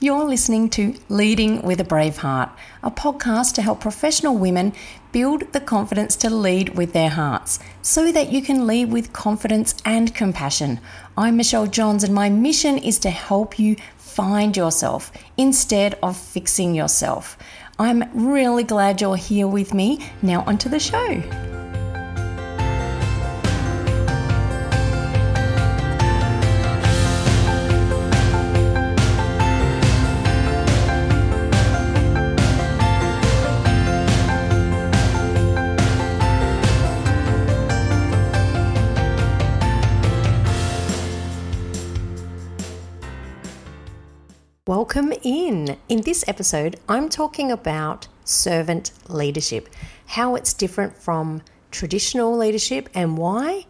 You're listening to Leading with a Brave Heart, a podcast to help professional women build the confidence to lead with their hearts so that you can lead with confidence and compassion. I'm Michelle Johns, and my mission is to help you find yourself instead of fixing yourself. I'm really glad you're here with me. Now, onto the show. Welcome in. In this episode, I'm talking about servant leadership, how it's different from traditional leadership, and why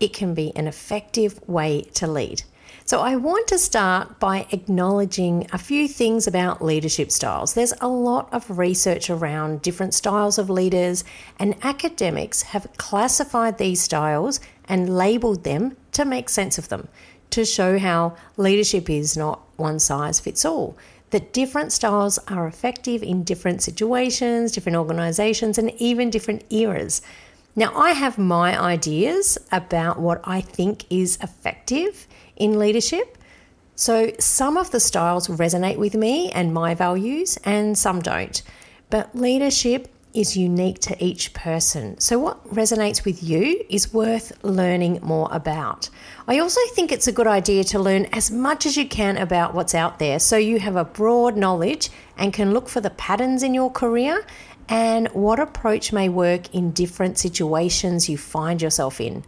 it can be an effective way to lead. So, I want to start by acknowledging a few things about leadership styles. There's a lot of research around different styles of leaders, and academics have classified these styles and labeled them to make sense of them to show how leadership is not one size fits all. That different styles are effective in different situations, different organizations, and even different eras. Now, I have my ideas about what I think is effective in leadership. So, some of the styles resonate with me and my values, and some don't. But leadership is unique to each person. So, what resonates with you is worth learning more about. I also think it's a good idea to learn as much as you can about what's out there so you have a broad knowledge and can look for the patterns in your career and what approach may work in different situations you find yourself in.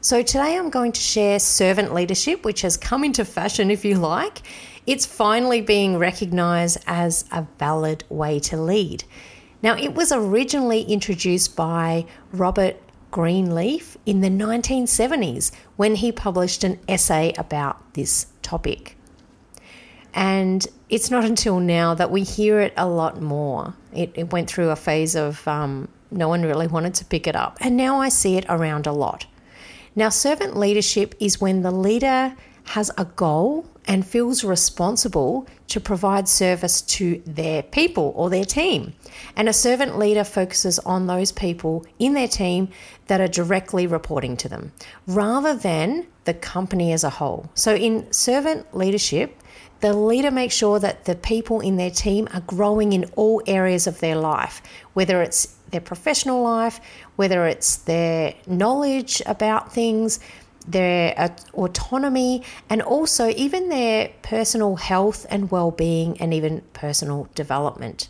So, today I'm going to share servant leadership, which has come into fashion, if you like. It's finally being recognized as a valid way to lead. Now, it was originally introduced by Robert Greenleaf in the 1970s when he published an essay about this topic. And it's not until now that we hear it a lot more. It, it went through a phase of um, no one really wanted to pick it up. And now I see it around a lot. Now, servant leadership is when the leader has a goal and feels responsible to provide service to their people or their team. And a servant leader focuses on those people in their team that are directly reporting to them rather than the company as a whole. So, in servant leadership, the leader makes sure that the people in their team are growing in all areas of their life, whether it's their professional life, whether it's their knowledge about things, their uh, autonomy, and also even their personal health and well being, and even personal development.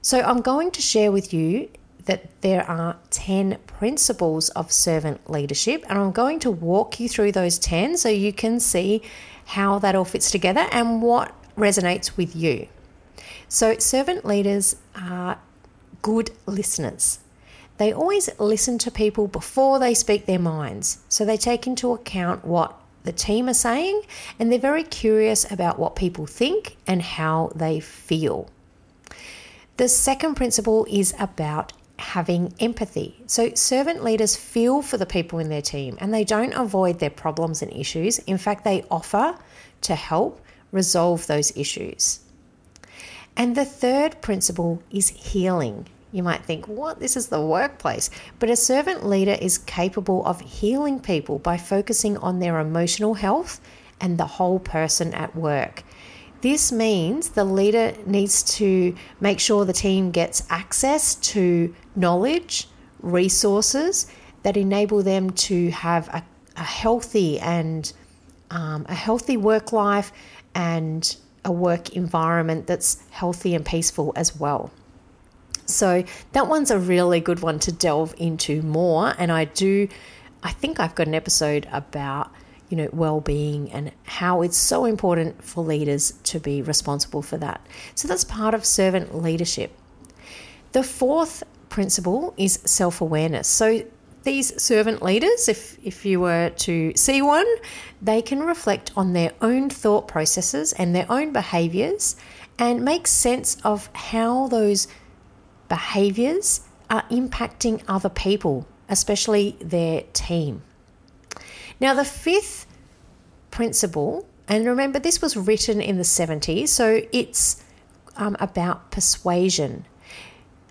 So, I'm going to share with you that there are 10 principles of servant leadership, and I'm going to walk you through those 10 so you can see how that all fits together and what resonates with you. So, servant leaders are good listeners. They always listen to people before they speak their minds. So they take into account what the team are saying and they're very curious about what people think and how they feel. The second principle is about having empathy. So, servant leaders feel for the people in their team and they don't avoid their problems and issues. In fact, they offer to help resolve those issues. And the third principle is healing. You might think, what? This is the workplace. But a servant leader is capable of healing people by focusing on their emotional health and the whole person at work. This means the leader needs to make sure the team gets access to knowledge, resources that enable them to have a, a healthy and um, a healthy work life and a work environment that's healthy and peaceful as well. So that one's a really good one to delve into more. And I do, I think I've got an episode about, you know, well-being and how it's so important for leaders to be responsible for that. So that's part of servant leadership. The fourth principle is self-awareness. So these servant leaders, if, if you were to see one, they can reflect on their own thought processes and their own behaviors and make sense of how those behaviors are impacting other people, especially their team. Now, the fifth principle And remember, this was written in the 70s, so it's um, about persuasion.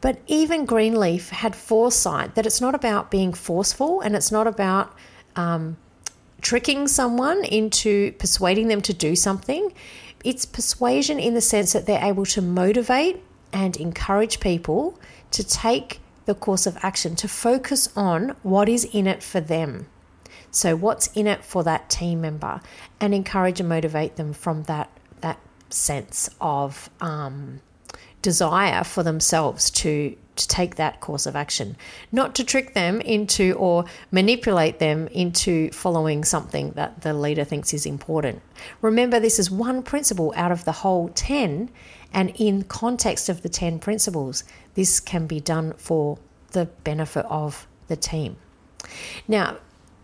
But even Greenleaf had foresight that it's not about being forceful and it's not about um, tricking someone into persuading them to do something. It's persuasion in the sense that they're able to motivate and encourage people to take the course of action, to focus on what is in it for them. So, what's in it for that team member, and encourage and motivate them from that that sense of um, desire for themselves to to take that course of action, not to trick them into or manipulate them into following something that the leader thinks is important. Remember, this is one principle out of the whole 10, and in context of the 10 principles, this can be done for the benefit of the team. Now,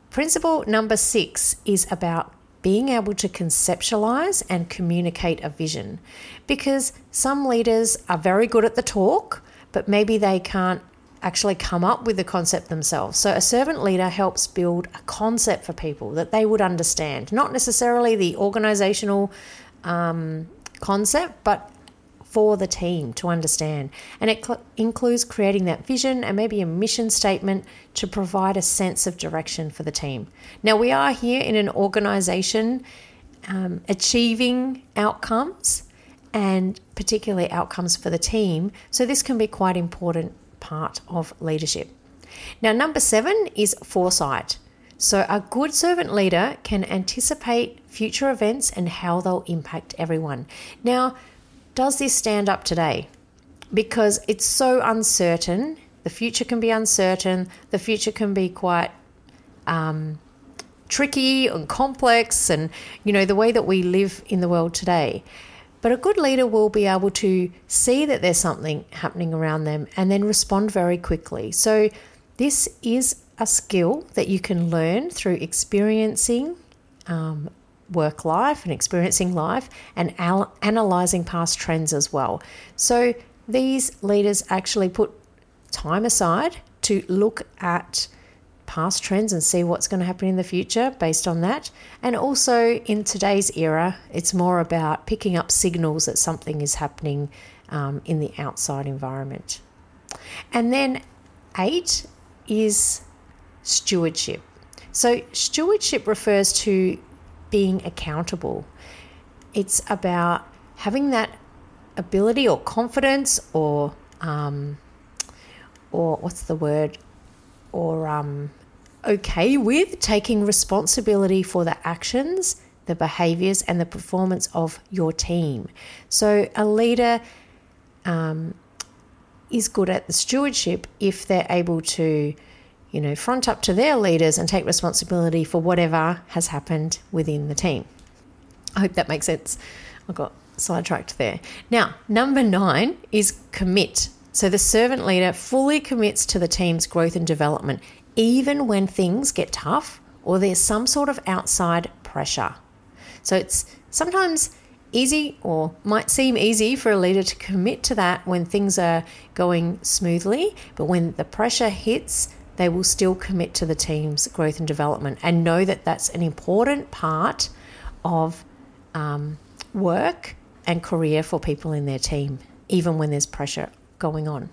principle number six is about being able to conceptualize and communicate a vision because some leaders are very good at the talk, but maybe they can't actually come up with the concept themselves. So a servant leader helps build a concept for people that they would understand, not necessarily the organizational um, concept, but for the team to understand. And it cl- includes creating that vision and maybe a mission statement to provide a sense of direction for the team. Now, we are here in an organization um, achieving outcomes and particularly outcomes for the team. So, this can be quite important part of leadership. Now, number seven is foresight. So, a good servant leader can anticipate future events and how they'll impact everyone. Now, does this stand up today? Because it's so uncertain. The future can be uncertain. The future can be quite um, tricky and complex, and you know, the way that we live in the world today. But a good leader will be able to see that there's something happening around them and then respond very quickly. So, this is a skill that you can learn through experiencing um, work life and experiencing life and al- analyzing past trends as well. So these leaders actually put time aside to look at past trends and see what's going to happen in the future based on that. And also in today's era, it's more about picking up signals that something is happening um, in the outside environment. And then eight is stewardship. So, stewardship refers to being accountable. It's about having that ability or confidence or um, or what's the word or um, okay with taking responsibility for the actions, the behaviors, and the performance of your team. So a leader um, is good at the stewardship if they're able to you know, front up to their leaders and take responsibility for whatever has happened within the team. I hope that makes sense. I got sidetracked there. Now, number nine is commit. So the servant leader fully commits to the team's growth and development, even when things get tough or there's some sort of outside pressure. So it's sometimes easy or might seem easy for a leader to commit to that when things are going smoothly, but when the pressure hits, they will still commit to the team's growth and development and know that that's an important part of um, work and career for people in their team, even when there's pressure going on.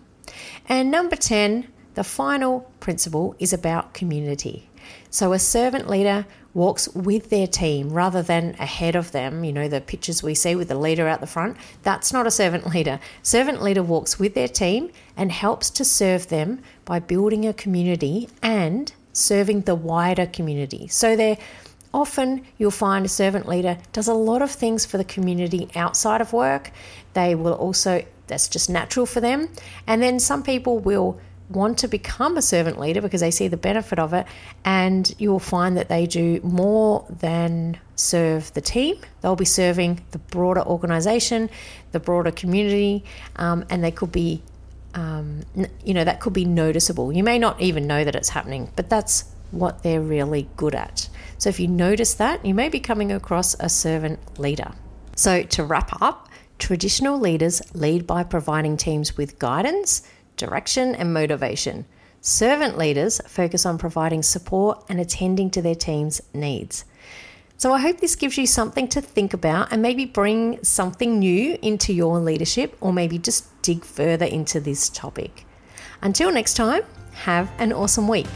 And number 10, the final principle is about community. So a servant leader walks with their team rather than ahead of them. You know, the pictures we see with the leader out the front, that's not a servant leader. Servant leader walks with their team and helps to serve them by building a community and serving the wider community. So they're often you'll find a servant leader does a lot of things for the community outside of work. They will also that's just natural for them. And then some people will want to become a servant leader because they see the benefit of it, and you will find that they do more than serve the team. They'll be serving the broader organization, the broader community, um, and they could be, um, you know, that could be noticeable. You may not even know that it's happening, but that's what they're really good at. So if you notice that, you may be coming across a servant leader. So to wrap up, traditional leaders lead by providing teams with guidance direction, and motivation. Servant leaders focus on providing support and attending to their team's needs. So I hope this gives you something to think about and maybe bring something new into your leadership or maybe just dig further into this topic. Until next time, have an awesome week.